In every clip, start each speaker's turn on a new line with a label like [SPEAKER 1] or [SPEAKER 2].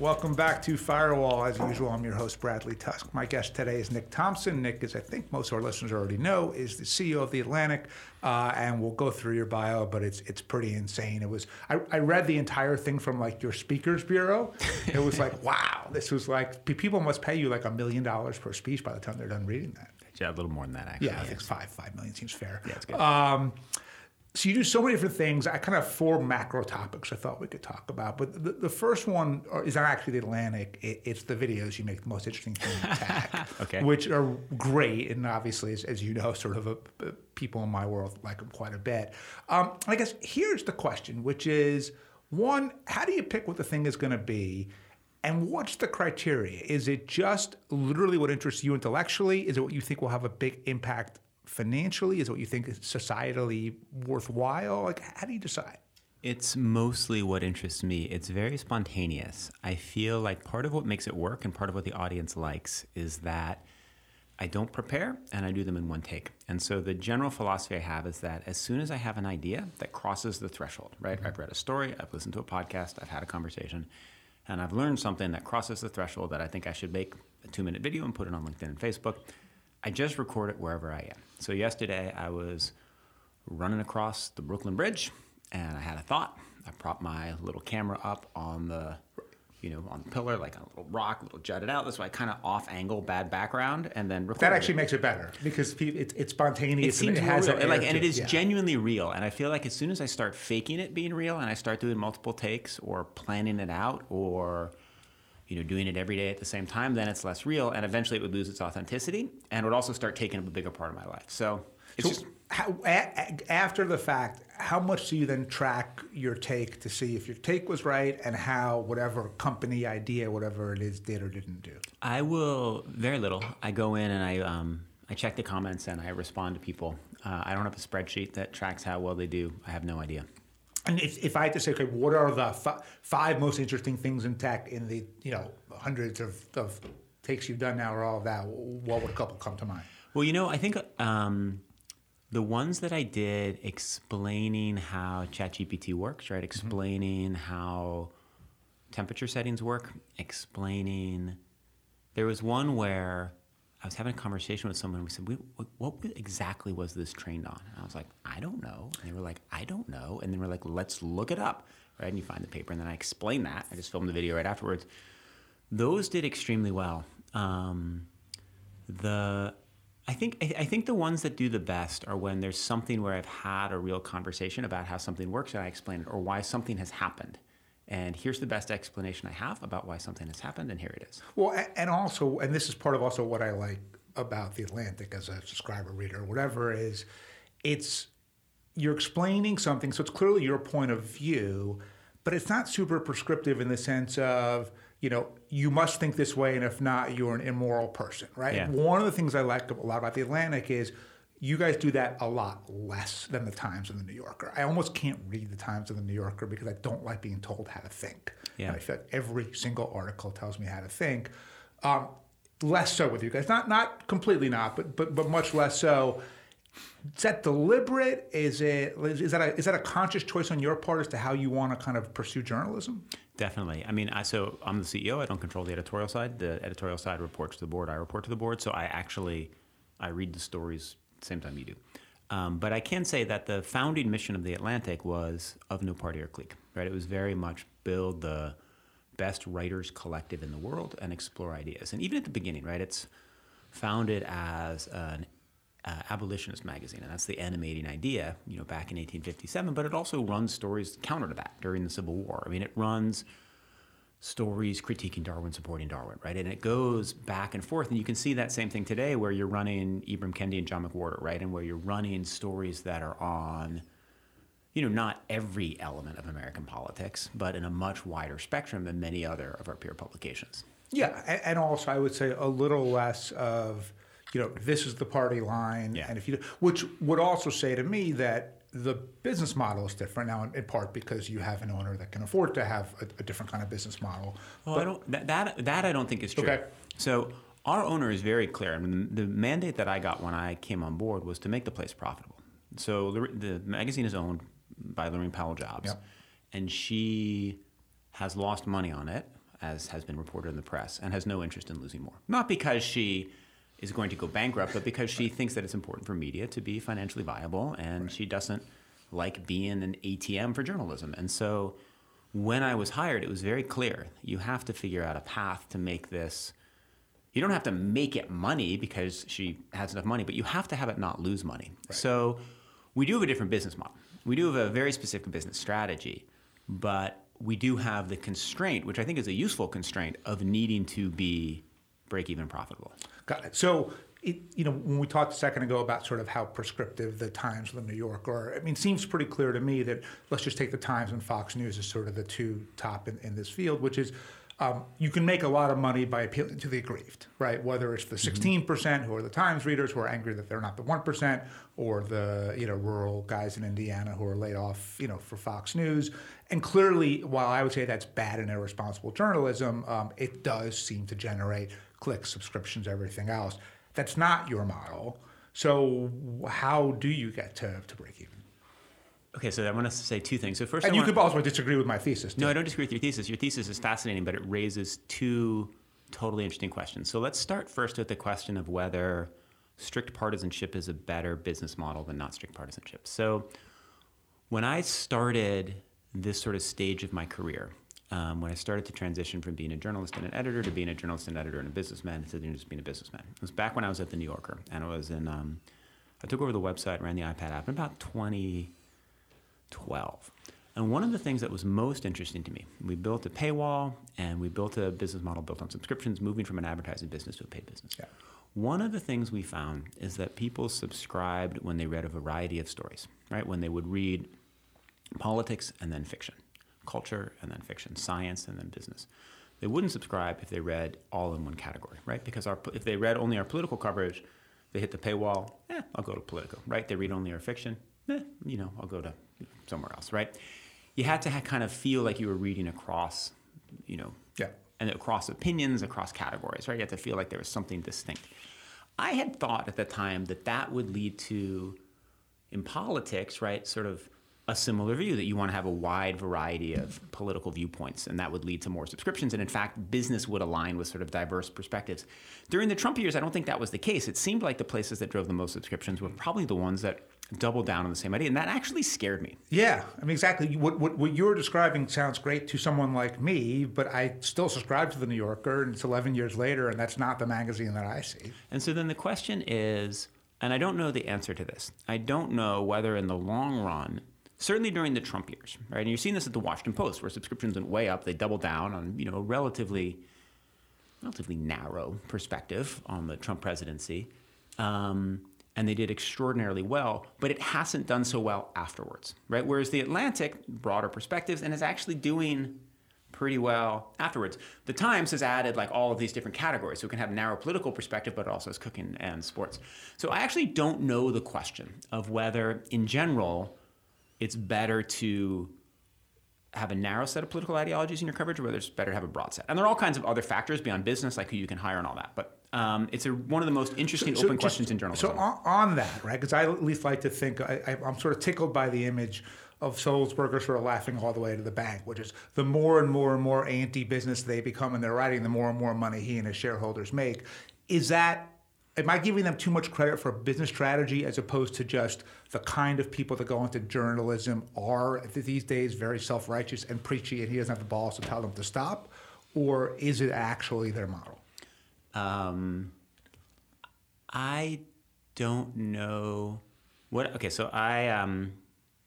[SPEAKER 1] Welcome back to Firewall. As usual, I'm your host, Bradley Tusk. My guest today is Nick Thompson. Nick, as I think most of our listeners already know, is the CEO of The Atlantic. Uh, and we'll go through your bio, but it's it's pretty insane. It was I, I read the entire thing from like your speakers bureau. It was like, wow, this was like people must pay you like a million dollars per speech by the time they're done reading that.
[SPEAKER 2] Yeah, a little more than that actually.
[SPEAKER 1] Yeah, I think five five million seems fair.
[SPEAKER 2] Yeah, it's good.
[SPEAKER 1] Um, so you do so many different things. I kind of have four macro topics I thought we could talk about. But the, the first one is not actually the Atlantic. It, it's the videos you make the most interesting thing
[SPEAKER 2] Okay.
[SPEAKER 1] which are great. And obviously, as, as you know, sort of a, a- people in my world like them quite a bit. Um, I guess here's the question, which is one, how do you pick what the thing is going to be? And what's the criteria? Is it just literally what interests you intellectually? Is it what you think will have a big impact financially? Is it what you think is societally worthwhile? Like, how do you decide?
[SPEAKER 2] It's mostly what interests me. It's very spontaneous. I feel like part of what makes it work and part of what the audience likes is that I don't prepare and I do them in one take. And so the general philosophy I have is that as soon as I have an idea that crosses the threshold, right? Mm-hmm. I've read a story, I've listened to a podcast, I've had a conversation, and I've learned something that crosses the threshold that I think I should make a two minute video and put it on LinkedIn and Facebook. I just record it wherever I am. So yesterday I was running across the Brooklyn Bridge, and I had a thought. I propped my little camera up on the, you know, on the pillar, like a little rock, a little jutted out. This way, kind of off angle, bad background, and then
[SPEAKER 1] That
[SPEAKER 2] it.
[SPEAKER 1] actually makes it better because it's, it's
[SPEAKER 2] It
[SPEAKER 1] spontaneous.
[SPEAKER 2] seems
[SPEAKER 1] and it has
[SPEAKER 2] real, and like, and it is
[SPEAKER 1] yeah.
[SPEAKER 2] genuinely real. And I feel like as soon as I start faking it being real, and I start doing multiple takes or planning it out, or you know, doing it every day at the same time, then it's less real, and eventually it would lose its authenticity, and would also start taking up a bigger part of my life. So it's
[SPEAKER 1] So
[SPEAKER 2] just
[SPEAKER 1] how, a, a- after the fact, how much do you then track your take to see if your take was right and how whatever company idea, whatever it is, did or didn't do?
[SPEAKER 2] I will very little. I go in and I um, I check the comments and I respond to people. Uh, I don't have a spreadsheet that tracks how well they do. I have no idea.
[SPEAKER 1] And if, if I had to say, okay, what are the fi- five most interesting things in tech in the you know hundreds of, of takes you've done now or all of that, what would a couple come to mind?
[SPEAKER 2] Well, you know, I think um, the ones that I did explaining how ChatGPT works, right? Explaining how temperature settings work, explaining. There was one where I was having a conversation with someone. And we said, "We- "What what exactly was this trained on?" And I was like, "I don't know." And they were like, "I don't know." And then we're like, "Let's look it up." Right? And you find the paper, and then I explain that. I just filmed the video right afterwards. Those did extremely well. Um, the I think I I think the ones that do the best are when there's something where I've had a real conversation about how something works and I explain it, or why something has happened. And here's the best explanation I have about why something has happened, and here it is.
[SPEAKER 1] Well, and also, and this is part of also what I like about the Atlantic as a subscriber, reader, or whatever, is it's you're explaining something, so it's clearly your point of view, but it's not super prescriptive in the sense of you know you must think this way, and if not, you're an immoral person, right?
[SPEAKER 2] Yeah.
[SPEAKER 1] One of the things I like a lot about the Atlantic is. You guys do that a lot less than the Times and the New Yorker. I almost can't read the Times and the New Yorker because I don't like being told how to think.
[SPEAKER 2] Yeah.
[SPEAKER 1] And I feel like every single article tells me how to think. Um, less so with you guys, not not completely not, but but but much less so. Is that deliberate? Is it is that a, is that a conscious choice on your part as to how you want to kind of pursue journalism?
[SPEAKER 2] Definitely. I mean, I, so I'm the CEO. I don't control the editorial side. The editorial side reports to the board. I report to the board. So I actually I read the stories same time you do. Um, but I can say that the founding mission of the Atlantic was of no party or clique. Right. It was very much build the best writers collective in the world and explore ideas. And even at the beginning, right, it's founded as an uh, abolitionist magazine, and that's the animating idea, you know, back in 1857. But it also runs stories counter to that during the Civil War. I mean, it runs stories critiquing Darwin, supporting Darwin, right? And it goes back and forth, and you can see that same thing today, where you're running Ibram Kendi and John McWhorter, right, and where you're running stories that are on you know, not every element of American politics, but in a much wider spectrum than many other of our peer publications.
[SPEAKER 1] Yeah, and also I would say a little less of, you know, this is the party line,
[SPEAKER 2] Yeah.
[SPEAKER 1] and if you, which would also say to me that the business model is different now, in part because you have an owner that can afford to have a, a different kind of business model.
[SPEAKER 2] Well, I don't, that, that, that I don't think is true.
[SPEAKER 1] Okay.
[SPEAKER 2] So our owner is very clear. I mean, the mandate that I got when I came on board was to make the place profitable. So the, the magazine is owned by Laurene Powell Jobs,
[SPEAKER 1] Yep.
[SPEAKER 2] and she has lost money on it as has been reported in the press, and has no interest in losing more. Not because she is going to go bankrupt, but because she thinks that it's important for media to be financially viable, and she doesn't like being an ATM for journalism. And so when I was hired, it was very clear you have to figure out a path to make this. You don't have to make it money because she has enough money, but you have to have it not lose money. So we do have a different business model. We do have a very specific business strategy, but we do have the constraint, which I think is a useful constraint, of needing to be break even profitable.
[SPEAKER 1] Got it. So, it, you know, when we talked a second ago about sort of how prescriptive the Times or the New York are, I mean, it seems pretty clear to me that let's just take the Times and Fox News as sort of the two top in, in this field, which is um, you can make a lot of money by appealing to the aggrieved, right? Whether it's the 16% who are the Times readers who are angry that they're not the 1%, or the you know rural guys in Indiana who are laid off, you know, for Fox News. And clearly, while I would say that's bad and irresponsible journalism, um, it does seem to generate clicks, subscriptions, everything else. That's not your model. So how do you get to, to break even?
[SPEAKER 2] Okay, so I want to say two things. So first,
[SPEAKER 1] And
[SPEAKER 2] I
[SPEAKER 1] you
[SPEAKER 2] wanna-
[SPEAKER 1] could also disagree with my thesis. Too.
[SPEAKER 2] No, I don't disagree with your thesis. Your thesis is fascinating, but it raises two totally interesting questions. So let's start first with the question of whether strict partisanship is a better business model than not strict partisanship. So when I started this sort of stage of my career, um, when I started to transition from being a journalist and an editor to being a journalist and editor and a businessman to just being a businessman, it was back when I was at the New Yorker, and I was in. Um, I took over the website, ran the iPad app in about 2012. And one of the things that was most interesting to me, we built a paywall and we built a business model built on subscriptions, moving from an advertising business to a paid business.
[SPEAKER 1] Yeah.
[SPEAKER 2] One of the things we found is that people subscribed when they read a variety of stories, right? When they would read politics and then fiction, culture and then fiction, science and then business. They wouldn't subscribe if they read all in one category, right? Because our, if they read only our political coverage, they hit the paywall, eh, I'll go to Politico, right? They read only our fiction, eh, you know, I'll go to somewhere else, right? You had to kind of feel like you were reading across, you know,
[SPEAKER 1] Yeah.
[SPEAKER 2] and across opinions, across categories, right? You had to feel like there was something distinct. I had thought at the time that that would lead to, in politics, right, sort of a similar view that you want to have a wide variety of political viewpoints, and that would lead to more subscriptions. And in fact, business would align with sort of diverse perspectives. During the Trump years, I don't think that was the case. It seemed like the places that drove the most subscriptions were probably the ones that doubled down on the same idea, and that actually scared me.
[SPEAKER 1] Yeah, I mean, exactly. What, what, what you're describing sounds great to someone like me, but I still subscribe to the New Yorker, and it's 11 years later, and that's not the magazine that I see.
[SPEAKER 2] And so then the question is, and I don't know the answer to this. I don't know whether in the long run, certainly during the Trump years, right? And you're seeing this at the Washington Post, where subscriptions went way up. They doubled down on you know a relatively, relatively narrow perspective on the Trump presidency, um, and they did extraordinarily well. But it hasn't done so well afterwards, right? Whereas the Atlantic, broader perspectives, and is actually doing pretty well afterwards. The Times has added like all of these different categories, so we can have narrow political perspective, but it also has cooking and sports. So I actually don't know the question of whether, in general, it's better to have a narrow set of political ideologies in your coverage, or whether it's better to have a broad set. And there are all kinds of other factors beyond business, like who you can hire and all that. But um, it's a, one of the most interesting open
[SPEAKER 1] just-
[SPEAKER 2] questions in journalism.
[SPEAKER 1] So on, on that, right? Because I at least like to think I, I, I'm sort of tickled by the image of Sulzberger sort of laughing all the way to the bank, which is the more and more and more anti-business they become in their writing, the more and more money he and his shareholders make. Is that am I giving them too much credit for a business strategy as opposed to just the kind of people that go into journalism are these days very self-righteous and preachy, and he doesn't have the balls to tell them to stop, or is it actually their model?
[SPEAKER 2] Um, I don't know what. Okay, so I um,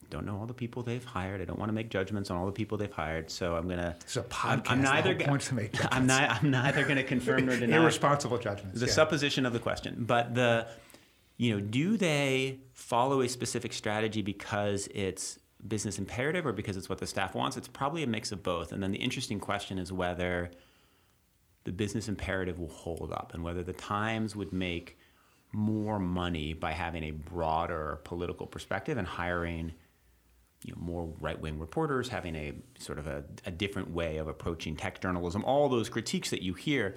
[SPEAKER 2] don't know all the people they've hired. I don't want to make judgments on all the people they've hired. So I'm gonna.
[SPEAKER 1] It's a
[SPEAKER 2] I'm,
[SPEAKER 1] podcast.
[SPEAKER 2] I'm
[SPEAKER 1] The
[SPEAKER 2] neither.
[SPEAKER 1] whole
[SPEAKER 2] go-
[SPEAKER 1] point's to make
[SPEAKER 2] I'm not. I'm neither going to confirm nor deny
[SPEAKER 1] Irresponsible judgments.
[SPEAKER 2] the
[SPEAKER 1] yeah.
[SPEAKER 2] supposition of the question. But the, you know, do they follow a specific strategy because it's business imperative or because it's what the staff wants? It's probably a mix of both. And then the interesting question is whether the business imperative will hold up and whether the Times would make more money by having a broader political perspective and hiring you know, more right-wing reporters, having a sort of a, a different way of approaching tech journalism, all those critiques that you hear.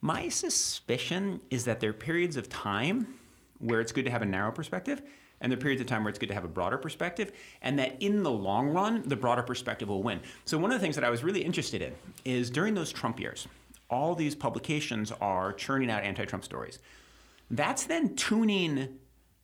[SPEAKER 2] My suspicion is that there are periods of time where it's good to have a narrow perspective, and there are periods of time where it's good to have a broader perspective, and that in the long run, the broader perspective will win. So, one of the things that I was really interested in is during those Trump years, all these publications are churning out anti Trump stories. That's then tuning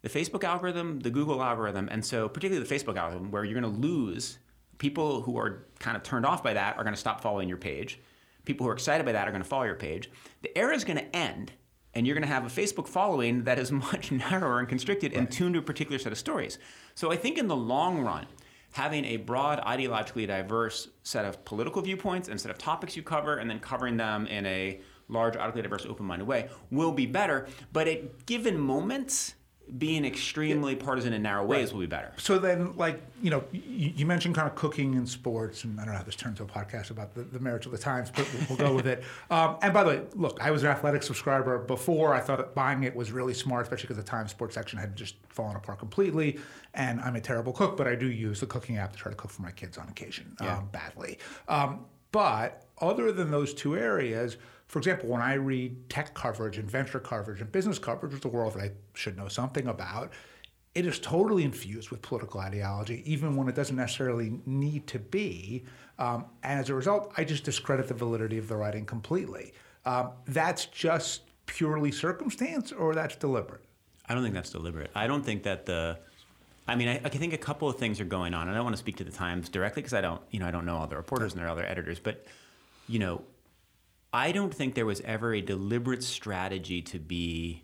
[SPEAKER 2] the Facebook algorithm, the Google algorithm, and so particularly the Facebook algorithm, where you're going to lose people who are kind of turned off by that are going to stop following your page. People who are excited by that are going to follow your page. The era is going to end, and you're going to have a Facebook following that is much narrower and constricted right. and tuned to a particular set of stories. So I think in the long run, having a broad, ideologically diverse set of political viewpoints and set of topics you cover, and then covering them in a large, ideologically diverse, open-minded way will be better. But at given moments, being extremely partisan in narrow ways right. will be better.
[SPEAKER 1] So then, like, you know, you, you, mentioned kind of cooking and sports, and I don't know how this turned to a podcast about the, the merits of the Times, but we'll, we'll go with it. Um, and by the way, look, I was an athletic subscriber before. I thought buying it was really smart, especially because the Times sports section had just fallen apart completely. And I'm a terrible cook, but I do use the cooking app to try to cook for my kids on occasion, yeah. um, badly. Um, but other than those two areas, for example, when I read tech coverage and venture coverage and business coverage of the world that I should know something about, it is totally infused with political ideology, even when it doesn't necessarily need to be. Um, and as a result, I just discredit the validity of the writing completely. Um, that's just purely circumstance, or that's deliberate.
[SPEAKER 2] I don't think that's deliberate. I don't think that the I mean, I, I, think a couple of things are going on, I don't want to speak to the Times directly because I don't, you know, I don't know all the reporters and their other editors. But, you know, I don't think there was ever a deliberate strategy to be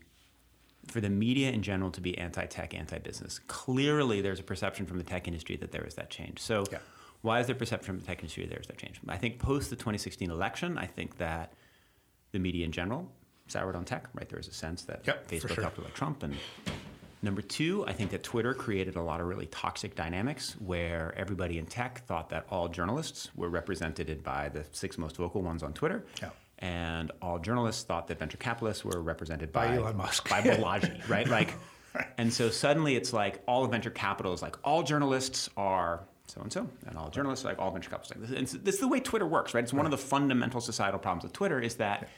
[SPEAKER 2] for the media in general to be anti-tech, anti-business. Clearly, there's a perception from the tech industry that there is that change. So, yeah. why is there perception from the tech industry there's that change? I think post the 2016 election, I think that the media in general soured on tech. Right, there was a sense that
[SPEAKER 1] yep,
[SPEAKER 2] Facebook
[SPEAKER 1] sure.
[SPEAKER 2] helped elect Trump, and Number two, I think that Twitter created a lot of really toxic dynamics where everybody in tech thought that all journalists were represented by the six most vocal ones on Twitter.
[SPEAKER 1] Yeah.
[SPEAKER 2] And all journalists thought that venture capitalists were represented by,
[SPEAKER 1] by Elon Musk,
[SPEAKER 2] by Balaji, right? Like, and so suddenly it's like all of venture capital is like all journalists are so and so, and all journalists like all venture capitalists. Like this, this is the way Twitter works, right? It's one right. of the fundamental societal problems of Twitter is that. Yeah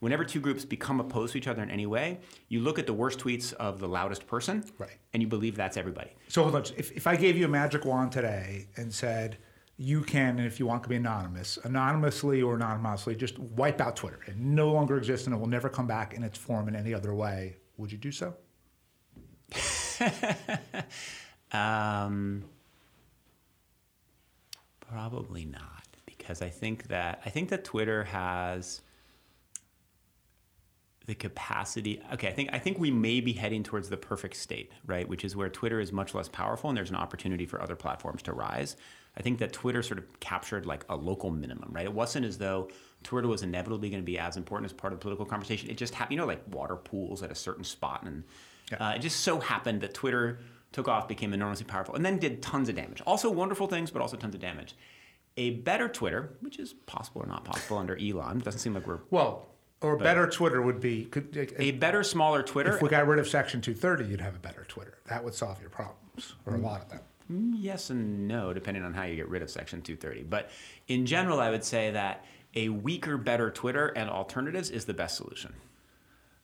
[SPEAKER 2] whenever two groups become opposed to each other in any way, you look at the worst tweets of the loudest person,
[SPEAKER 1] right.
[SPEAKER 2] and you believe that's everybody.
[SPEAKER 1] So hold on. If, if I gave you a magic wand today and said, you can, and if you want, can be anonymous, anonymously or anonymously, just wipe out Twitter. It no longer exists and it will never come back in its form in any other way. Would you do so?
[SPEAKER 2] um, probably not, because I think that I think that Twitter has the capacity okay i think i think we may be heading towards the perfect state right? Which is where twitter is much less powerful and there's an opportunity for other platforms to rise. I think that twitter sort of captured like a local minimum right? It wasn't as though twitter was inevitably going to be as important as part of the political conversation. It just happened you know like water pools at a certain spot and yeah. uh, it just so happened that twitter took off became enormously powerful and then did tons of damage. Also wonderful things but also tons of damage. A better twitter which is possible or not possible under elon doesn't seem like we're
[SPEAKER 1] well or but better Twitter would be could,
[SPEAKER 2] a better, smaller Twitter.
[SPEAKER 1] If we got rid of Section 230, you'd have a better Twitter. That would solve your problems, or a lot of them.
[SPEAKER 2] Mm, yes and no, depending on how you get rid of Section 230. But in general, I would say that a weaker, better Twitter and alternatives is the best solution.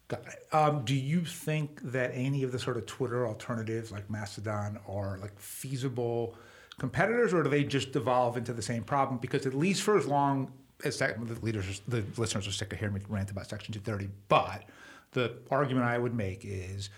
[SPEAKER 1] Got it. Um, do you think that any of the sort of Twitter alternatives like Mastodon are like feasible competitors, or do they just devolve into the same problem? Because at least for as long the leaders, the listeners are sick of hearing me rant about Section 230. But the argument I would make is,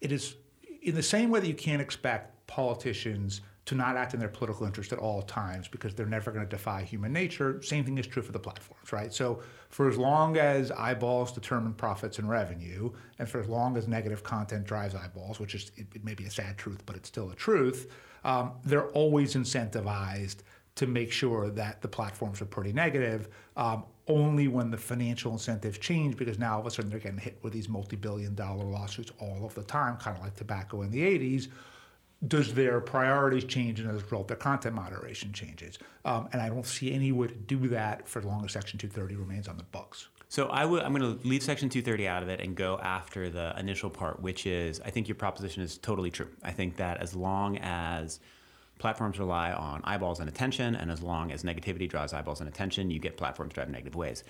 [SPEAKER 1] it is in the same way that you can't expect politicians to not act in their political interest at all times because they're never going to defy human nature. Same thing is true for the platforms, right? So for as long as eyeballs determine profits and revenue, and for as long as negative content drives eyeballs, which is it, it may be a sad truth, but it's still a truth, um, they're always incentivized to make sure that the platforms are pretty negative. Um, only when the financial incentives change, because now all of a sudden they're getting hit with these multi-billion dollar lawsuits all of the time, kind of like tobacco in the 80s, does their priorities change and as a result their content moderation changes. Um, and I don't see any way to do that for as long as Section 230 remains on the books.
[SPEAKER 2] So I w- I'm going to leave Section 230 out of it and go after the initial part, which is I think your proposition is totally true. I think that as long as platforms rely on eyeballs and attention, and as long as negativity draws eyeballs and attention, you get platforms drive negative ways.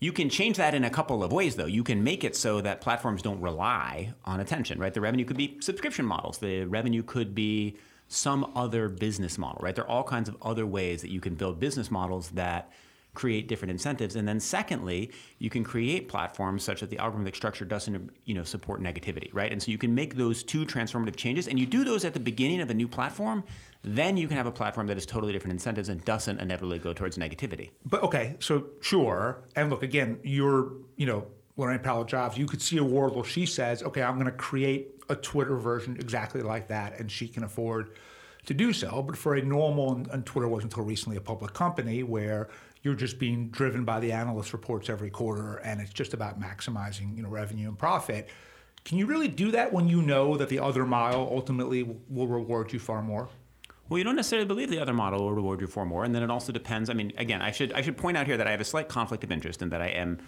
[SPEAKER 2] You can change that in a couple of ways, though. You can make it so that platforms don't rely on attention, right? The revenue could be subscription models. The revenue could be some other business model, right? There are all kinds of other ways that you can build business models that create different incentives. And then secondly, you can create platforms such that the algorithmic structure doesn't you know, support negativity, right? And so you can make those two transformative changes and you do those at the beginning of a new platform, then you can have a platform that has totally different incentives and doesn't inevitably go towards negativity.
[SPEAKER 1] But okay, so sure. And look, again, you're, you know, Laurene Powell Jobs, you could see a world where she says, okay, I'm going to create a Twitter version exactly like that, and she can afford to do so. But for a normal, and, and Twitter was until recently a public company where you're just being driven by the analyst reports every quarter, and it's just about maximizing you know revenue and profit. Can you really do that when you know that the other mile ultimately will reward you far more?
[SPEAKER 2] Well, you don't necessarily believe the other model will reward you for more, and then it also depends. I mean, again, I should I should point out here that I have a slight conflict of interest in that I am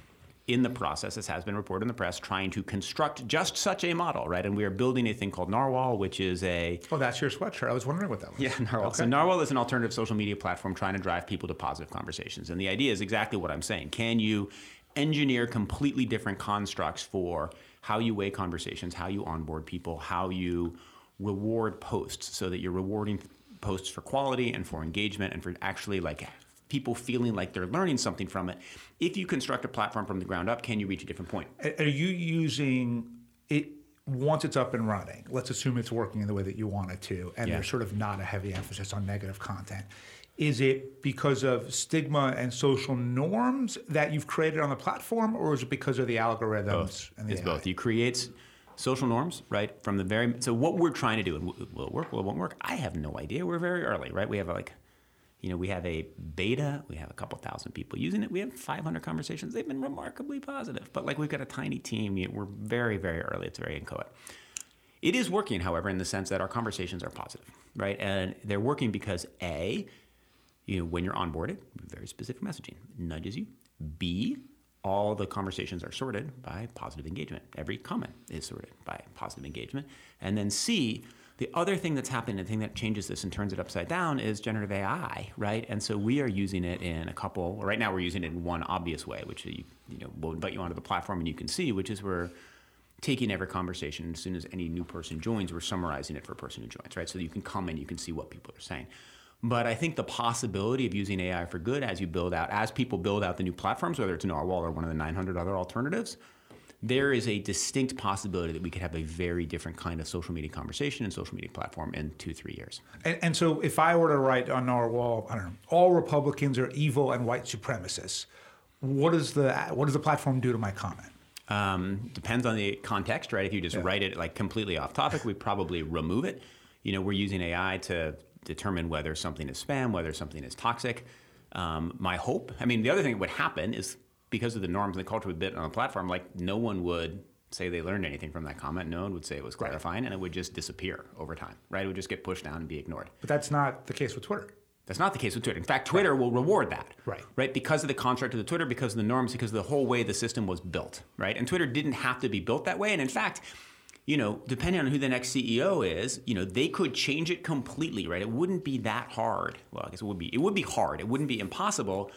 [SPEAKER 2] in the process, as has been reported in the press, trying to construct just such a model, right? And we are building a thing called Narwhal, which is a
[SPEAKER 1] oh, that's your sweatshirt. I was wondering what that was.
[SPEAKER 2] Yeah, Narwhal. Okay. So Narwhal is an alternative social media platform trying to drive people to positive conversations, and the idea is exactly what I'm saying. Can you engineer completely different constructs for how you weigh conversations, how you onboard people, how you reward posts, so that you're rewarding posts for quality and for engagement and for actually like people feeling like they're learning something from it. If you construct a platform from the ground up, can you reach a different point?
[SPEAKER 1] Are you using it once it's up and running? Let's assume it's working in the way that you want it to, and yeah. there's sort of not a heavy emphasis on negative content. Is it because of stigma and social norms that you've created on the platform, or is it because of the algorithms?
[SPEAKER 2] Both.
[SPEAKER 1] And
[SPEAKER 2] the it's
[SPEAKER 1] AI?
[SPEAKER 2] both. You create social norms, right? From the very so what we're trying to do, and will it work? Will it won't work? I have no idea. We're very early, right? We have like you know, we have a beta, we have a couple thousand people using it. We have 500 conversations. They've been remarkably positive, but like we've got a tiny team. We're very, very early. It's very inchoate. It is working, however, in the sense that our conversations are positive, right? And they're working because A, you know, when you're onboarded, very specific messaging nudges you. B, all the conversations are sorted by positive engagement. Every comment is sorted by positive engagement. And then C, the other thing that's happened, the thing that changes this and turns it upside down, is generative AI, right? And so we are using it in a couple. Right now, we're using it in one obvious way, which you, you know we'll invite you onto the platform and you can see, which is we're taking every conversation as soon as any new person joins, we're summarizing it for a person who joins, right? So you can come and you can see what people are saying. But I think the possibility of using AI for good as you build out, as people build out the new platforms, whether it's Narwhal or one of the 900 other alternatives, there is a distinct possibility that we could have a very different kind of social media conversation and social media platform in two, three years.
[SPEAKER 1] And, and so if I were to write on Narwhal, I don't know, all Republicans are evil and white supremacists, what does the what does the platform do to my comment?
[SPEAKER 2] Um, depends on the context, right? If you just yeah. write it like completely off topic, we probably remove it. You know, we're using AI to determine whether something is spam, whether something is toxic. Um, my hope, I mean, the other thing that would happen is because of the norms and the culture we built on the platform, like no one would say they learned anything from that comment. No one would say it was clarifying, right. and it would just disappear over time, right? It would just get pushed down and be ignored.
[SPEAKER 1] But that's not the case with Twitter.
[SPEAKER 2] That's not the case with Twitter. In fact, Twitter right. will reward that.
[SPEAKER 1] Right.
[SPEAKER 2] Right? Because of the construct of the Twitter, because of the norms, because of the whole way the system was built. Right. And Twitter didn't have to be built that way. And in fact, you know, depending on who the next CEO is, you know, they could change it completely, right? It wouldn't be that hard. Well, I guess it would be. It would be hard. It wouldn't be impossible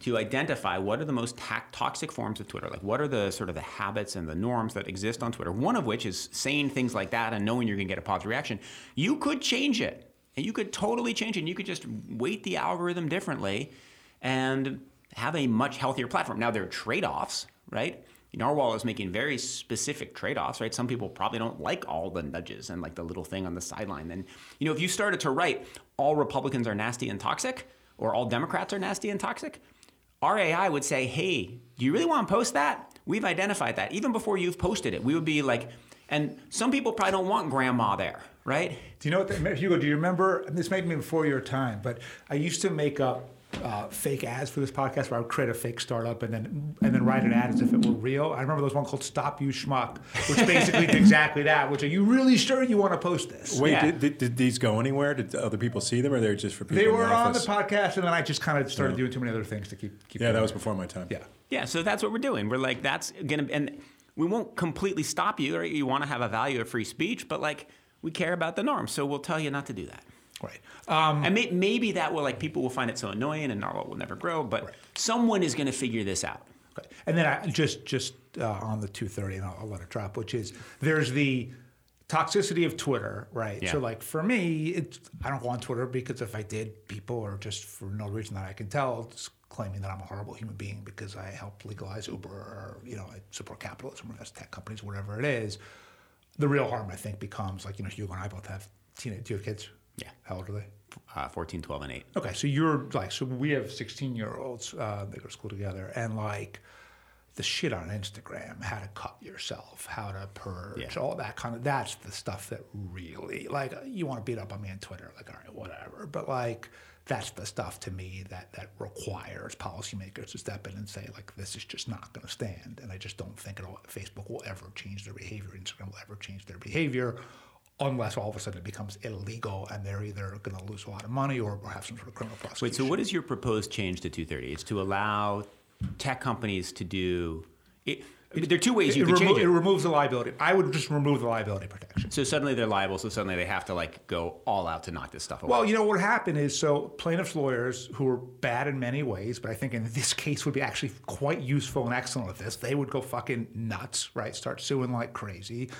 [SPEAKER 2] to identify what are the most ta- toxic forms of Twitter. Like, what are the sort of the habits and the norms that exist on Twitter? One of which is saying things like that and knowing you're going to get a positive reaction. You could change it, and you could totally change it. And you could just weight the algorithm differently, and have a much healthier platform. Now there are trade-offs, right? Narwhal is making very specific trade-offs, right? Some people probably don't like all the nudges and like the little thing on the sideline. Then, you know, if you started to write all Republicans are nasty and toxic, or all Democrats are nasty and toxic, our AI would say, hey, do you really want to post that? We've identified that. Even before you've posted it, we would be like, and some people probably don't want grandma there, right?
[SPEAKER 1] Do you know what, the, Hugo, do you remember, this may be before your time, but I used to make up uh, fake ads for this podcast where I would create a fake startup and then and then write an ad as if it were real. I remember there was one called Stop You Schmuck, which basically did exactly that. Which are you really sure you want to post this?
[SPEAKER 3] Wait, yeah. did, did, did, these go anywhere? Did other people see them, or they were just for people?
[SPEAKER 1] They were
[SPEAKER 3] the
[SPEAKER 1] on the podcast, and then I just kind of started yeah. doing too many other things to keep. keep
[SPEAKER 3] yeah, that was before my time.
[SPEAKER 1] Yeah,
[SPEAKER 2] yeah. So that's what we're doing. We're like, that's gonna and we won't completely stop you. Right? You want to have a value of free speech, but like we care about the norm, so we'll tell you not to do that.
[SPEAKER 1] Right.
[SPEAKER 2] Um, and may, maybe that will like people will find it so annoying and Narwhal will never grow, but right. someone is going to figure this out.
[SPEAKER 1] Okay. And then I just just uh, on the 230, and I'll, I'll let it drop, which is there's the toxicity of Twitter, right?
[SPEAKER 2] Yeah.
[SPEAKER 1] So like for me, it's I don't go on Twitter because if I did, people are just for no reason that I can tell, just claiming that I'm a horrible human being because I help legalize Uber or you know I support capitalism or invest in tech companies, whatever it is. The real harm I think becomes like you know Hugo and I both have teenage. Do you have kids?
[SPEAKER 2] Yeah.
[SPEAKER 1] How old are they?
[SPEAKER 2] Uh, 14, 12, and 8.
[SPEAKER 1] Okay, so you're like, so we have 16 year olds, uh, they go to school together, and like the shit on Instagram, how to cut yourself, how to purge,
[SPEAKER 2] Yeah.
[SPEAKER 1] all that kind of, that's the stuff that really, like, you want to beat up on me on Twitter, like, all right, whatever. But like, that's the stuff to me that, that requires policymakers to step in and say, like, this is just not going to stand. And I just don't think it'll, Facebook will ever change their behavior, Instagram will ever change their behavior unless all of a sudden it becomes illegal and they're either going to lose a lot of money or, or have some sort of criminal prosecution.
[SPEAKER 2] Wait, so what is your proposed change to 230? It's to allow tech companies to do. It, there are two ways you
[SPEAKER 1] it,
[SPEAKER 2] could
[SPEAKER 1] remo-
[SPEAKER 2] change
[SPEAKER 1] it
[SPEAKER 2] it.
[SPEAKER 1] removes the liability. I would just remove the liability protection.
[SPEAKER 2] So suddenly they're liable. So suddenly they have to like go all out to knock this stuff away.
[SPEAKER 1] Well, you know what happened is so plaintiffs' lawyers who are bad in many ways, but I think in this case would be actually quite useful and excellent at this. They would go fucking nuts, right? Start suing like crazy.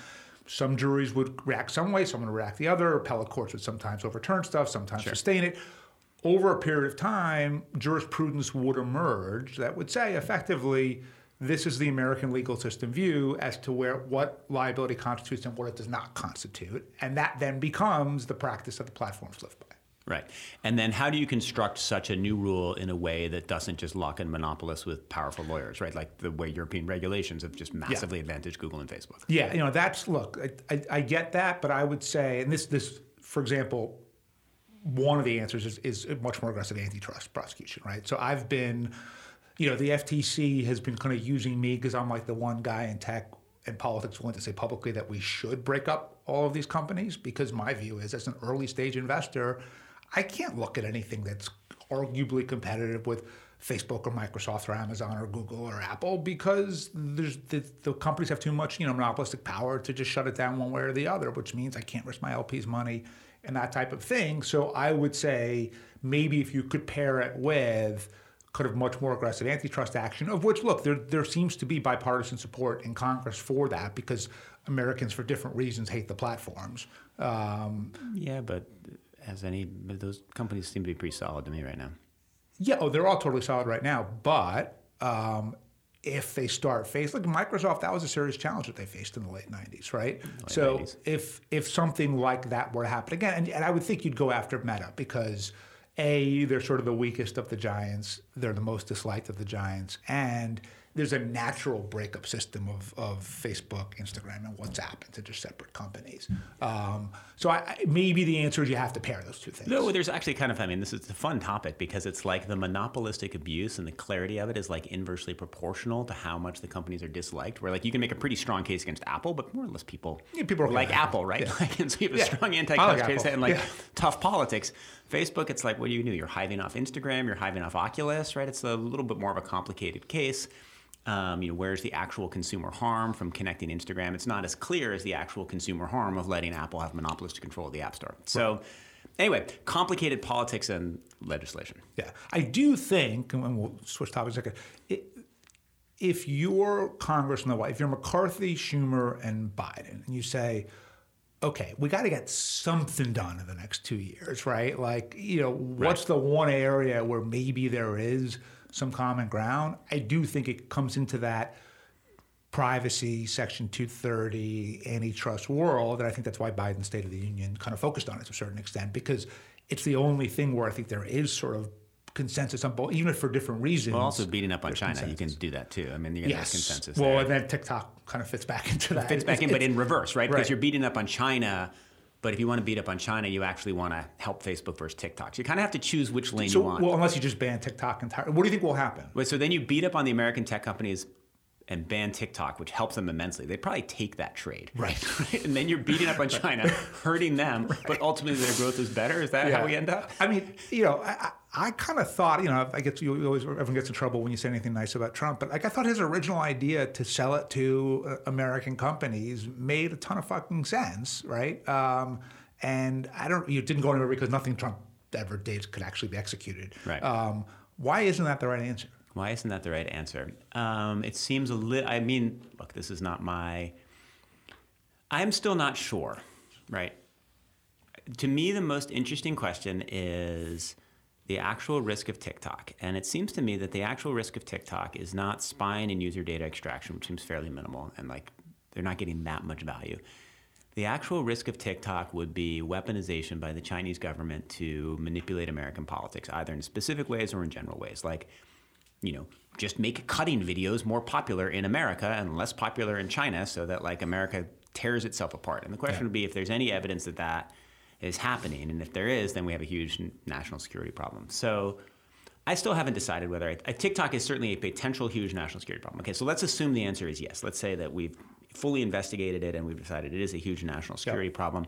[SPEAKER 1] Some juries would react some way, some would react the other. Appellate courts would sometimes overturn stuff, sometimes sustain it. Over a period of time, jurisprudence would emerge that would say effectively, this is the American legal system view as to where what liability constitutes and what it does not constitute, and that then becomes the practice that the platforms live by.
[SPEAKER 2] Right. And then how do you construct such a new rule in a way that doesn't just lock in monopolists with powerful lawyers, right? Like the way European regulations have just massively advantaged Google and Facebook.
[SPEAKER 1] Yeah, you know that's look. I, I, I get that, but I would say, and this this for example, one of the answers is, is a much more aggressive antitrust prosecution, right? So I've been, you know, the FTC has been kind of using me because I'm like the one guy in tech and politics willing to say publicly that we should break up all of these companies because my view is as an early stage investor, I can't look at anything that's arguably competitive with Facebook or Microsoft or Amazon or Google or Apple because the, the companies have too much, you know, monopolistic power to just shut it down one way or the other, which means I can't risk my LP's money and that type of thing. So I would say maybe if you could pair it with kind of much more aggressive antitrust action, of which, look, there, there seems to be bipartisan support in Congress for that because Americans, for different reasons, hate the platforms. Um,
[SPEAKER 2] Yeah, but as any, but those companies seem to be pretty solid to me right now.
[SPEAKER 1] yeah, oh, they're all totally solid right now, but um, if they start face like Microsoft, that was a serious challenge that they faced in the late '90s, right? so
[SPEAKER 2] 90s.
[SPEAKER 1] if if something like that were to happen again, and, and I would think you'd go after Meta because a they're sort of the weakest of the giants, they're the most disliked of the giants, and there's a natural breakup system of, of Facebook, Instagram, and WhatsApp into just separate companies. Um, so I, I, maybe the answer is you have to pair those two things.
[SPEAKER 2] No, there's actually kind of, I mean, this is a fun topic because it's like the monopolistic abuse and the clarity of it is like inversely proportional to how much the companies are disliked. Where like you can make a pretty strong case against Apple, but more or less people
[SPEAKER 1] Yeah, people
[SPEAKER 2] like Apple, right? Like, and so you have a
[SPEAKER 1] Yeah.
[SPEAKER 2] strong anti-trust
[SPEAKER 1] like
[SPEAKER 2] case and like
[SPEAKER 1] Yeah.
[SPEAKER 2] tough politics. Facebook, it's like, what do you do? You're hiving off Instagram, you're hiving off Oculus, right? It's a little bit more of a complicated case. Um, you know, where's the actual consumer harm from connecting Instagram? It's not as clear as the actual consumer harm of letting Apple have monopolistic control of the App Store. So, anyway, complicated politics and legislation.
[SPEAKER 1] Yeah, I do think, and we'll switch topics a second. i- If you're Congressman, the White, if you're McCarthy, Schumer, and Biden, and you say, okay, we got to get something done in the next two years, right? Like, you know, what's the one area where maybe there is some common ground? I do think it comes into that privacy, Section 230, antitrust world. And I think that's why Biden's State of the Union kind of focused on it to a certain extent, because it's the only thing where I think there is sort of consensus on both, even if for different reasons.
[SPEAKER 2] Well, also beating up on China, you can do that too. I mean, you can have
[SPEAKER 1] Yes.
[SPEAKER 2] consensus.
[SPEAKER 1] Well,
[SPEAKER 2] there.
[SPEAKER 1] and then TikTok kind of fits back into that.
[SPEAKER 2] fits back
[SPEAKER 1] It's-
[SPEAKER 2] in, but in reverse, right? Because
[SPEAKER 1] right.
[SPEAKER 2] you're beating up on China, but if you want to beat up on China, you actually want to help Facebook versus TikTok. So you kind of have to choose which lane
[SPEAKER 1] So,
[SPEAKER 2] you want.
[SPEAKER 1] well, unless you just ban TikTok entirely. What do you think will happen?
[SPEAKER 2] Wait, so then you beat up on the American tech companies and ban TikTok, which helps them immensely. They'd probably take that trade.
[SPEAKER 1] Right.
[SPEAKER 2] and then you're beating up on China, hurting them, but ultimately their growth is better. Is that how we end up?
[SPEAKER 1] I mean, you know, I, I, kind of thought, you know, I guess you always everyone gets in trouble when you say anything nice about Trump, but like I thought his original idea to sell it to uh, American companies made a ton of fucking sense, right? Um, and I don't, you didn't go anywhere because nothing Trump ever did could actually be executed.
[SPEAKER 2] Right.
[SPEAKER 1] Um, why isn't that the right answer?
[SPEAKER 2] Why isn't that the right answer? Um, it seems a little. I mean, look, this is not my. I'm still not sure, right? To me, the most interesting question is the actual risk of TikTok. And it seems to me that the actual risk of TikTok is not spying and user data extraction, which seems fairly minimal, and like they're not getting that much value. The actual risk of TikTok would be weaponization by the Chinese government to manipulate American politics, either in specific ways or in general ways. Like, you know, just make cutting videos more popular in America and less popular in China so that like America tears itself apart. And the question yeah. would be if there's any evidence that that is happening. And if there is, then we have a huge national security problem. So I still haven't decided whether I, TikTok is certainly a potential huge national security problem. Okay, so let's assume the answer is yes. Let's say that we've fully investigated it and we've decided it is a huge national security yep. problem.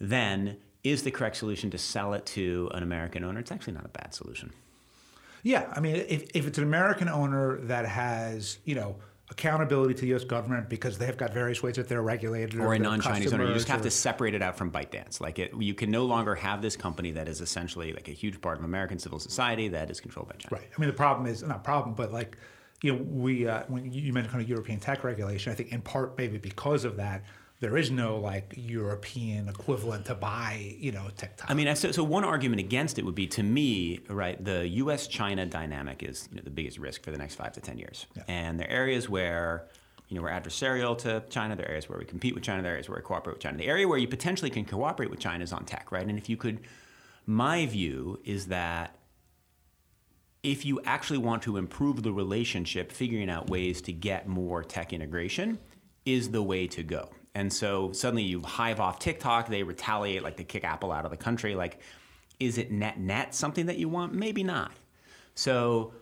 [SPEAKER 2] Then is the correct solution to sell it to an American owner? It's actually not a bad solution.
[SPEAKER 1] Yeah, I mean, if, if it's an American owner that has, you know, accountability to the U.S. government because they've got various ways that they're regulated.
[SPEAKER 2] Or, or a non-Chinese owner. You just have or, to separate it out from ByteDance. Like it, you can no longer have this company that is essentially like a huge part of American civil society that is controlled by China.
[SPEAKER 1] Right. I mean, the problem is not problem, but like you know, we uh, when you mentioned kind of European tech regulation, I think in part maybe because of that there is no like European equivalent to buy, you know, TikTok.
[SPEAKER 2] I mean, so, so one argument against it would be, to me, right, the U.S.-China dynamic is you know, the biggest risk for the next five to ten years, yeah. and there are areas where. You know, we're adversarial to China. There are areas where we compete with China. There are areas where we cooperate with China. The area where you potentially can cooperate with China is on tech, right? And if you could, my view is that if you actually want to improve the relationship, figuring out ways to get more tech integration is the way to go. And so suddenly you hive off TikTok, they retaliate, like they kick Apple out of the country. Like, is it net net something that you want? Maybe not. So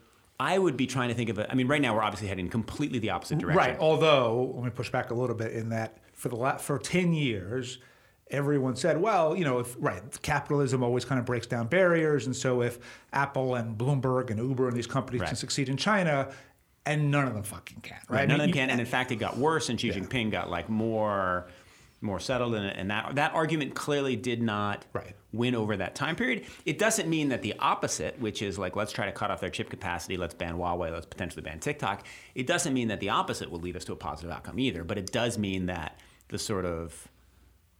[SPEAKER 2] I would be trying to think of it. I mean, right now we're obviously heading completely the opposite direction.
[SPEAKER 1] Right. Although, let me push back a little bit in that for the last, for 10 years, everyone said, well, you know, if right, capitalism always kind of breaks down barriers, and so if Apple and Bloomberg and Uber and these companies right. can succeed in China, and none of them fucking can, right?
[SPEAKER 2] none of them can, and in fact, it got worse, and Xi yeah. Jinping got like more more settled in it, and that that argument clearly did not
[SPEAKER 1] right.
[SPEAKER 2] win over that time period. It doesn't mean that the opposite, which is like let's try to cut off their chip capacity, let's ban Huawei, let's potentially ban TikTok. It doesn't mean that the opposite will lead us to a positive outcome either, but it does mean that the sort of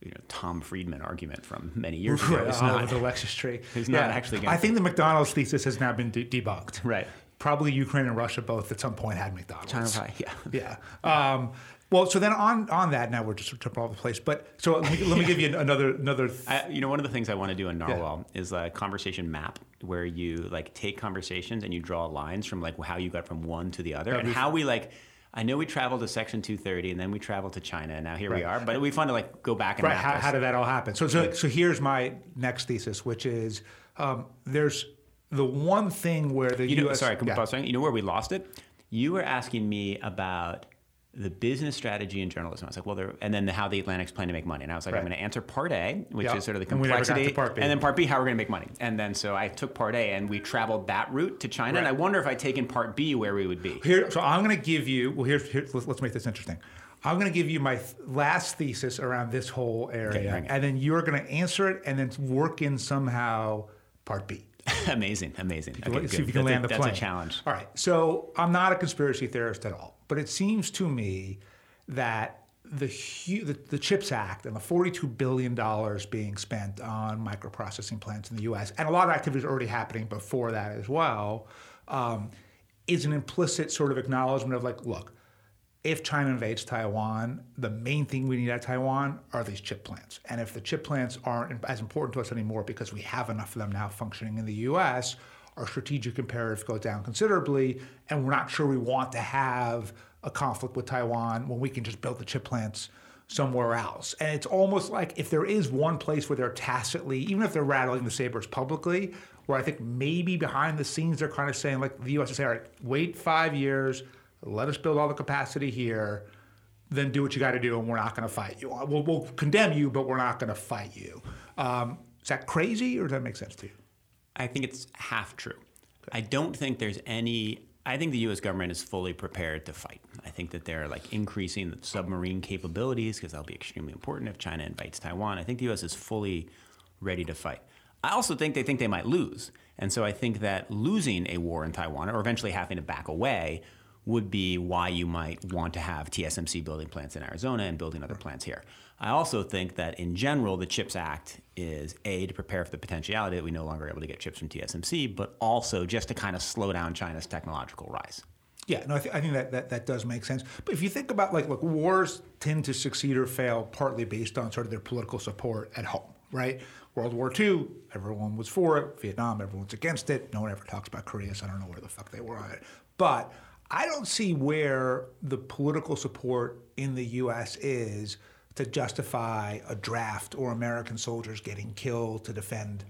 [SPEAKER 2] you know Tom Friedman argument from many years ago
[SPEAKER 1] is not the Lexus tree.
[SPEAKER 2] Is yeah. not actually.
[SPEAKER 1] I think the McDonald's thesis has now been de- debunked.
[SPEAKER 2] Right
[SPEAKER 1] probably Ukraine and Russia both at some point had McDonald's.
[SPEAKER 2] China Pie,
[SPEAKER 1] yeah. Yeah. Um, well, so then on on that, now we're just sort of all over the place. But so let me, let me give you another another. Th-
[SPEAKER 2] I, you know, one of the things I want to do in Narwhal yeah. is a conversation map where you like take conversations and you draw lines from like how you got from one to the other and how we like. I know we traveled to Section 230 and then we traveled to China and now here right. we are. But it'd be fun to like go back and
[SPEAKER 1] right. How, how, did that all happen? So so, so here's my next thesis, which is um, there's the one thing where the
[SPEAKER 2] you
[SPEAKER 1] know,
[SPEAKER 2] U.S. Sorry, yeah. you know where we lost it? You were asking me about the business strategy in journalism. I was like, well, there, and then the, how the Atlantic's plan to make money. And I was like, right. I'm going to answer part A, which yep. is sort of the complexity,
[SPEAKER 1] and,
[SPEAKER 2] and, then part B, how we're going to make money. And then so I took part A, and we traveled that route to China. Right. And I wonder if I'd taken part B, where we would be.
[SPEAKER 1] Here, so I'm going to give you. Well, here's here, let's, let's make this interesting. I'm going to give you my th- last thesis around this whole area, okay, and then you're going to answer it, and then work in somehow part B.
[SPEAKER 2] amazing, amazing. Okay,
[SPEAKER 1] see if you can
[SPEAKER 2] that's
[SPEAKER 1] land
[SPEAKER 2] a,
[SPEAKER 1] the plane.
[SPEAKER 2] That's a challenge.
[SPEAKER 1] All right. So I'm not a conspiracy theorist at all, but it seems to me that the, the, the CHIPS Act and the $42 billion being spent on microprocessing plants in the U.S. and a lot of activities already happening before that as well, um, is an implicit sort of acknowledgement of like, look, if China invades Taiwan, the main thing we need at Taiwan are these chip plants. And if the chip plants aren't as important to us anymore because we have enough of them now functioning in the US, our strategic imperative goes down considerably. And we're not sure we want to have a conflict with Taiwan when we can just build the chip plants somewhere else. And it's almost like if there is one place where they're tacitly, even if they're rattling the sabers publicly, where I think maybe behind the scenes they're kind of saying, like the US is saying, all right, wait five years let us build all the capacity here, then do what you got to do, and we're not going to fight you. We'll, we'll, condemn you, but we're not going to fight you. Um, is that crazy, or does that make sense to you?
[SPEAKER 2] I think it's half true. I don't think there's any. I think the U.S. government is fully prepared to fight. I think that they're like increasing the submarine capabilities because that'll be extremely important if China invites Taiwan. I think the U.S. is fully ready to fight. I also think they think they might lose. And so I think that losing a war in Taiwan or eventually having to back away would be why you might want to have TSMC building plants in Arizona and building other plants here. I also think that in general, the CHIPS Act is A, to prepare for the potentiality that we no longer are able to get chips from TSMC, but also just to kind of slow down China's technological rise.
[SPEAKER 1] Yeah, no, I, th- I think that, that that does make sense. But if you think about like, look, wars tend to succeed or fail partly based on sort of their political support at home, right? World War II, everyone was for it. Vietnam, everyone's against it. No one ever talks about Korea, so I don't know where the fuck they were on it. But I don't see where the political support in the U.S. is to justify a draft or American soldiers getting killed to defend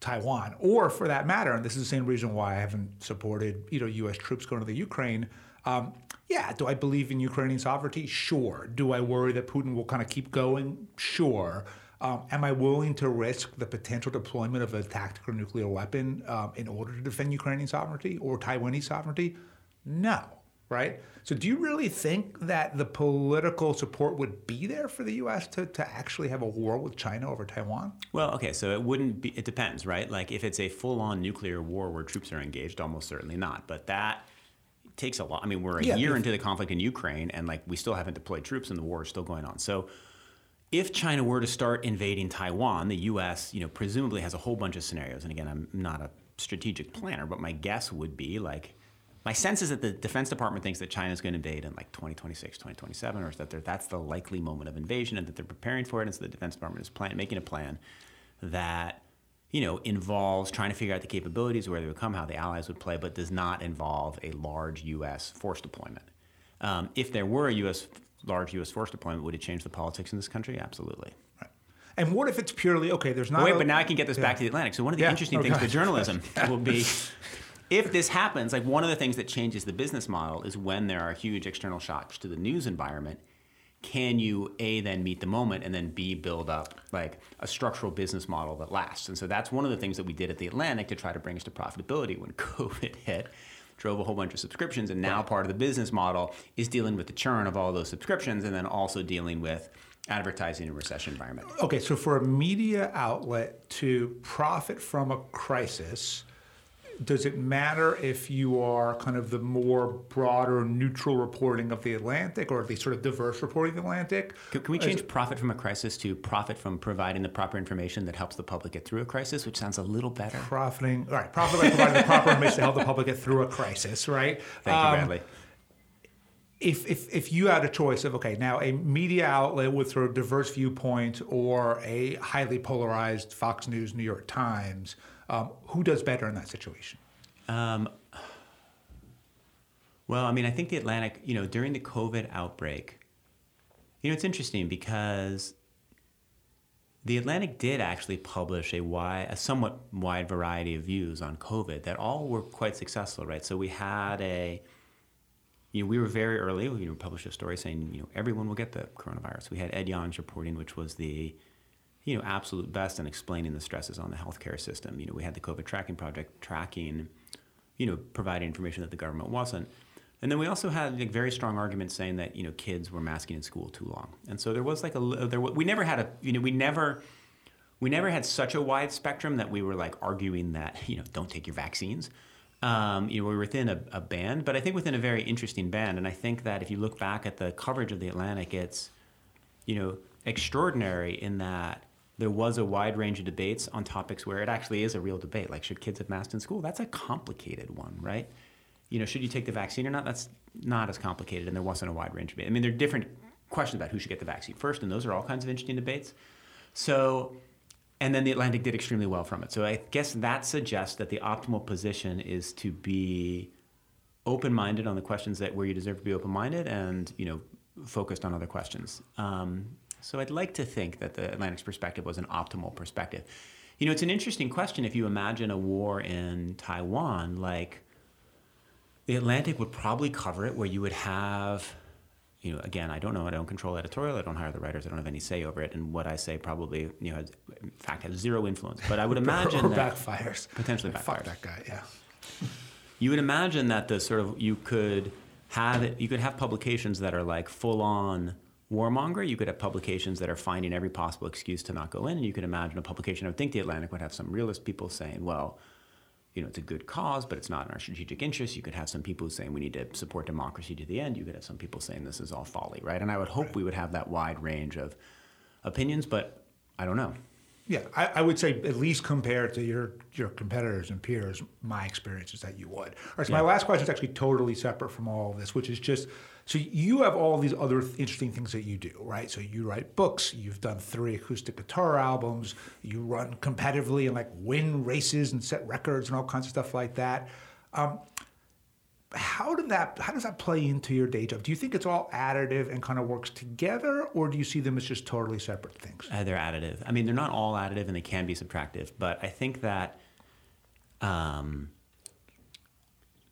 [SPEAKER 1] Taiwan, or for that matter, and this is the same reason why I haven't supported you know U.S. troops going to the Ukraine. Um, yeah, do I believe in Ukrainian sovereignty? Sure. Do I worry that Putin will kind of keep going? Sure. Um, am I willing to risk the potential deployment of a tactical nuclear weapon um, in order to defend Ukrainian sovereignty or Taiwanese sovereignty? No right? So do you really think that the political support would be there for the U.S. to, to actually have a war with China over Taiwan?
[SPEAKER 2] Well, okay, so it wouldn't be, it depends, right? Like if it's a full on nuclear war where troops are engaged, almost certainly not. But that takes a lot. I mean, we're a yeah, year into the conflict in Ukraine and like we still haven't deployed troops and the war is still going on. So if China were to start invading Taiwan, the U.S., you know, presumably has a whole bunch of scenarios. And again, I'm not a strategic planner, but my guess would be like, my sense is that the Defense Department thinks that China is going to invade in like 2026, 2027, or that that's the likely moment of invasion and that they're preparing for it. And so the Defense Department is plan- making a plan that you know involves trying to figure out the capabilities, where they would come, how the allies would play, but does not involve a large U.S. force deployment. Um, if there were a U.S. large U.S. force deployment, would it change the politics in this country? Absolutely.
[SPEAKER 1] Right. And what if it's purely okay? There's not.
[SPEAKER 2] Wait, a, but now I can get this yeah. back to the Atlantic. So one of the yeah. interesting things with journalism will be if this happens, like one of the things that changes the business model is when there are huge external shocks to the news environment, can you a then meet the moment and then b build up like a structural business model that lasts? And so that's one of the things that we did at the atlantic to try to bring us to profitability when covid hit. Drove a whole bunch of subscriptions and now part of the business model is dealing with the churn of all those subscriptions and then also dealing with advertising in a recession environment.
[SPEAKER 1] Okay so for a media outlet to profit from a crisis does it matter if you are kind of the more broader neutral reporting of the Atlantic or the sort of diverse reporting of the Atlantic?
[SPEAKER 2] Can, can we change As, profit from a crisis to profit from providing the proper information that helps the public get through a crisis, which sounds a little better?
[SPEAKER 1] Profiting, all right, profit by providing the proper information to help the public get through a crisis, right?
[SPEAKER 2] Thank um, you, Bradley.
[SPEAKER 1] If, if, if you had a choice of okay now a media outlet with sort of diverse viewpoint or a highly polarized Fox News New York Times um, who does better in that situation? Um,
[SPEAKER 2] well, I mean, I think the Atlantic, you know, during the COVID outbreak, you know, it's interesting because the Atlantic did actually publish a wide, a somewhat wide variety of views on COVID that all were quite successful, right? So we had a, you know, we were very early. We published a story saying, you know, everyone will get the coronavirus. We had Ed Yong's reporting, which was the you know, absolute best in explaining the stresses on the healthcare system. You know, we had the COVID tracking project tracking, you know, providing information that the government wasn't. And then we also had like, very strong arguments saying that you know kids were masking in school too long. And so there was like a there we never had a you know we never we never had such a wide spectrum that we were like arguing that you know don't take your vaccines. Um, you know, we were within a, a, band, but I think within a very interesting band. And I think that if you look back at the coverage of the Atlantic, it's you know extraordinary in that there was a wide range of debates on topics where it actually is a real debate. Like, should kids have masks in school? That's a complicated one, right? You know, should you take the vaccine or not? That's not as complicated, and there wasn't a wide range of debate. I mean, there are different questions about who should get the vaccine first, and those are all kinds of interesting debates. So, and then the Atlantic did extremely well from it. So I guess that suggests that the optimal position is to be open-minded on the questions that where you deserve to be open-minded, and you know, focused on other questions. Um, so I'd like to think that the Atlantic's perspective was an optimal perspective. You know, it's an interesting question if you imagine a war in Taiwan, like the Atlantic would probably cover it where you would have you know, again, I don't know. I don't control editorial. I don't hire the writers. I don't have any say over it. And what I say probably, you know, has, in fact, has zero influence. But I would imagine
[SPEAKER 1] or
[SPEAKER 2] that
[SPEAKER 1] backfires.
[SPEAKER 2] Potentially backfires.
[SPEAKER 1] Fuck that guy. Yeah.
[SPEAKER 2] you would imagine that the sort of you could have it. You could have publications that are like full on warmonger. You could have publications that are finding every possible excuse to not go in, and you could imagine a publication. I would think the Atlantic would have some realist people saying, "Well, you know, it's a good cause, but it's not in our strategic interest." You could have some people saying we need to support democracy to the end. You could have some people saying this is all folly, right? And I would hope right. we would have that wide range of opinions, but I don't know.
[SPEAKER 1] Yeah, I, I, would say at least compared to your your competitors and peers, my experience is that you would. All right, so yeah. my last question is actually totally separate from all of this, which is just so you have all these other interesting things that you do, right? So you write books, you've done three acoustic guitar albums, you run competitively and like win races and set records and all kinds of stuff like that. Um, how did that how does that play into your day job? Do you think it's all additive and kind of works together, or do you see them as just totally separate things?
[SPEAKER 2] Uh, they're additive. I mean, they're not all additive, and they can be subtractive. But I think that um,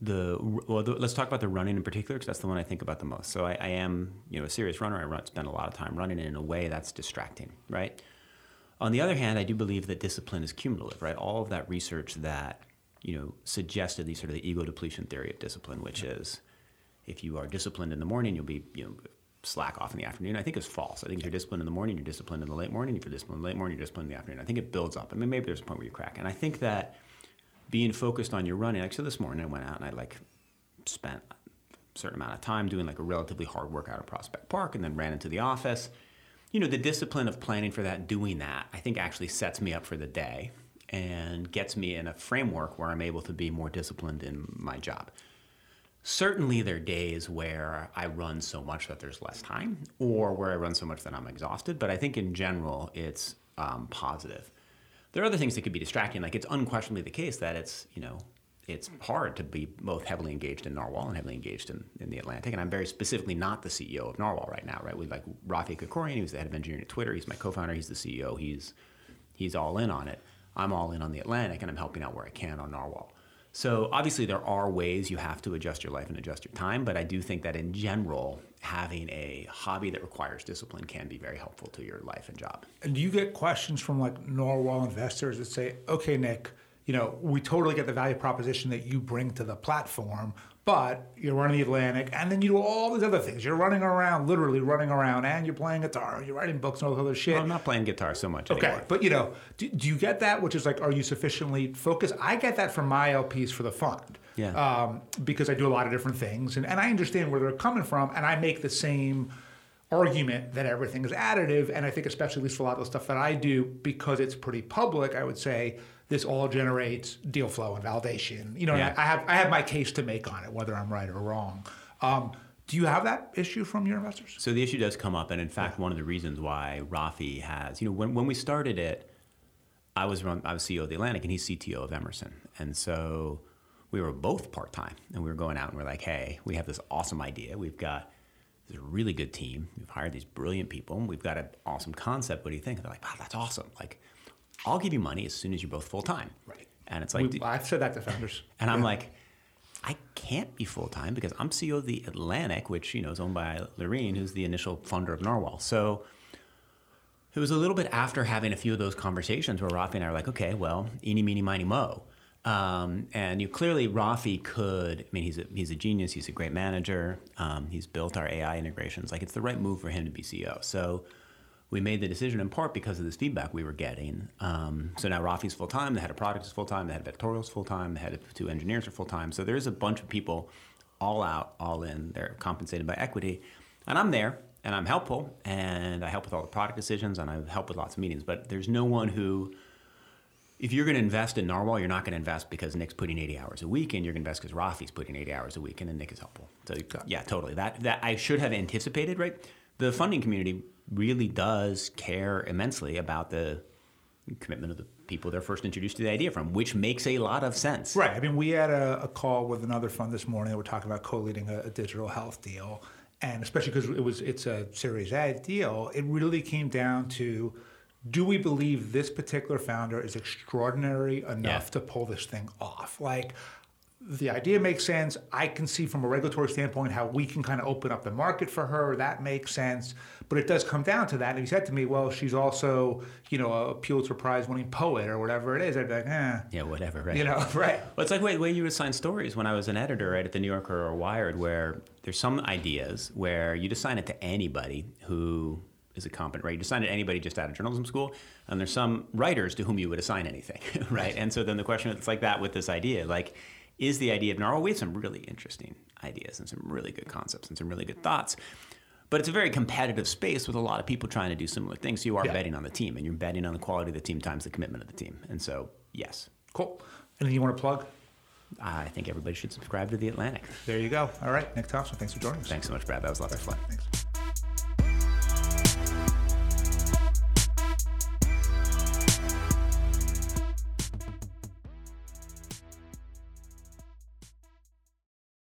[SPEAKER 2] the well, the, let's talk about the running in particular because that's the one I think about the most. So I, I, am you know a serious runner. I run, spend a lot of time running, and in a way that's distracting, right? On the other hand, I do believe that discipline is cumulative, right? All of that research that you know suggested the sort of the ego depletion theory of discipline, which is if you are disciplined in the morning, you'll be you know slack off in the afternoon. I think is false. I think if you're disciplined in the morning, you're disciplined in the late morning. If you're disciplined in the late morning, you're disciplined in the afternoon. I think it builds up. I mean, maybe there's a point where you crack, and I think that being focused on your running. Like so, this morning I went out and I like spent a certain amount of time doing like a relatively hard workout at Prospect Park, and then ran into the office. You know, the discipline of planning for that, doing that, I think actually sets me up for the day and gets me in a framework where I'm able to be more disciplined in my job. Certainly, there are days where I run so much that there's less time, or where I run so much that I'm exhausted. But I think in general, it's um, positive there are other things that could be distracting. Like it's unquestionably the case that it's you know it's hard to be both heavily engaged in Narwhal and heavily engaged in, in the Atlantic. And I'm very specifically not the CEO of Narwhal right now, right? With like Rafi Krikorian, who's the head of engineering at Twitter. He's my co-founder. He's the CEO. He's he's all in on it. I'm all in on the Atlantic, and I'm helping out where I can on Narwhal. So obviously there are ways you have to adjust your life and adjust your time, but I do think that in general, having a hobby that requires discipline can be very helpful to your life and job.
[SPEAKER 1] And do you get questions from like Narwhal investors that say, okay, Nick, you know, we totally get the value proposition that you bring to the platform, but you're running the Atlantic, and then you do all these other things. You're running around, literally running around, and you're playing guitar, you're writing books and all this other shit.
[SPEAKER 2] Well, I'm not playing guitar so much
[SPEAKER 1] okay,
[SPEAKER 2] anymore.
[SPEAKER 1] but you know, do, do, you get that? Which is like, are you sufficiently focused? I get that from my LPs for the fund.
[SPEAKER 2] Yeah.
[SPEAKER 1] Um, because I do a lot of different things, and, and I understand where they're coming from, and I make the same argument that everything is additive. And I think, especially at least for a lot of the stuff that I do, because it's pretty public, I would say this all generates deal flow and validation. You know, yeah. I, have I have my case to make on it, whether I'm right or wrong. Um, do you have that issue from your investors?
[SPEAKER 2] So the issue does come up, and in fact, yeah. one of the reasons why Rafi has, you know, when, when we started it, I was run, I was CEO of the Atlantic, and he's CTO of Emerson, and so we were both part time, and we were going out and we're like, hey, we have this awesome idea. We've got this really good team. We've hired these brilliant people. And we've got an awesome concept. What do you think? And they're like, wow, that's awesome. Like, I'll give you money as soon as you're both full time.
[SPEAKER 1] Right.
[SPEAKER 2] And it's like,
[SPEAKER 1] we, I've said that to founders.
[SPEAKER 2] And I'm like, I can't be full time because I'm CEO of the Atlantic, which you know is owned by Laurene, who's the initial funder of Narwhal. So it was a little bit after having a few of those conversations where Rafi and I were like, okay, well, eeny, meeny, miny, mo. Um, and you clearly Rafi could. I mean, he's a he's a genius. He's a great manager. Um, he's built our AI integrations. Like it's the right move for him to be CEO. So we made the decision in part because of this feedback we were getting. Um, so now Rafi's full time. The head of product is full time. The head of editorial full time. The head of two engineers are full time. So there's a bunch of people, all out, all in. They're compensated by equity, and I'm there and I'm helpful and I help with all the product decisions and I help with lots of meetings. But there's no one who if you're going to invest in Narwhal, you're not going to invest because Nick's putting 80 hours a week, and you're going to invest because Rafi's putting 80 hours a week, and then Nick is helpful. So yeah, totally. That that I should have anticipated, right? The funding community really does care immensely about the commitment of the people they're first introduced to the idea from, which makes a lot of sense.
[SPEAKER 1] Right. I mean, we had a, a call with another fund this morning that we're talking about co-leading a, a digital health deal, and especially because it was it's a Series A deal, it really came down to do we believe this particular founder is extraordinary enough yeah. to pull this thing off? Like, the idea makes sense. I can see from a regulatory standpoint how we can kind of open up the market for her. That makes sense. But it does come down to that. And he said to me, well, she's also, you know, a Pulitzer Prize winning poet or whatever it is. I'd be like, eh.
[SPEAKER 2] Yeah, whatever, right?
[SPEAKER 1] You know, right.
[SPEAKER 2] Well, it's like the way you assign stories when I was an editor right at the New Yorker or Wired, where there's some ideas where you assign it to anybody who is a competent, right? You assign it to anybody just out of journalism school, and there's some writers to whom you would assign anything, right? And so then the question is like that with this idea, like, is the idea of narwhal? We have some really interesting ideas and some really good concepts and some really good thoughts. But it's a very competitive space with a lot of people trying to do similar things. So you are
[SPEAKER 1] Yeah.
[SPEAKER 2] betting on the team, and you're betting on the quality of the team times the commitment of the team. And so, yes,
[SPEAKER 1] Cool. Anything you want to plug?
[SPEAKER 2] I think everybody should subscribe to The Atlantic.
[SPEAKER 1] There you go. All right. Nick Thompson, thanks for joining us.
[SPEAKER 2] Thanks so much, Brad. That was a lot of fun.
[SPEAKER 1] Thanks.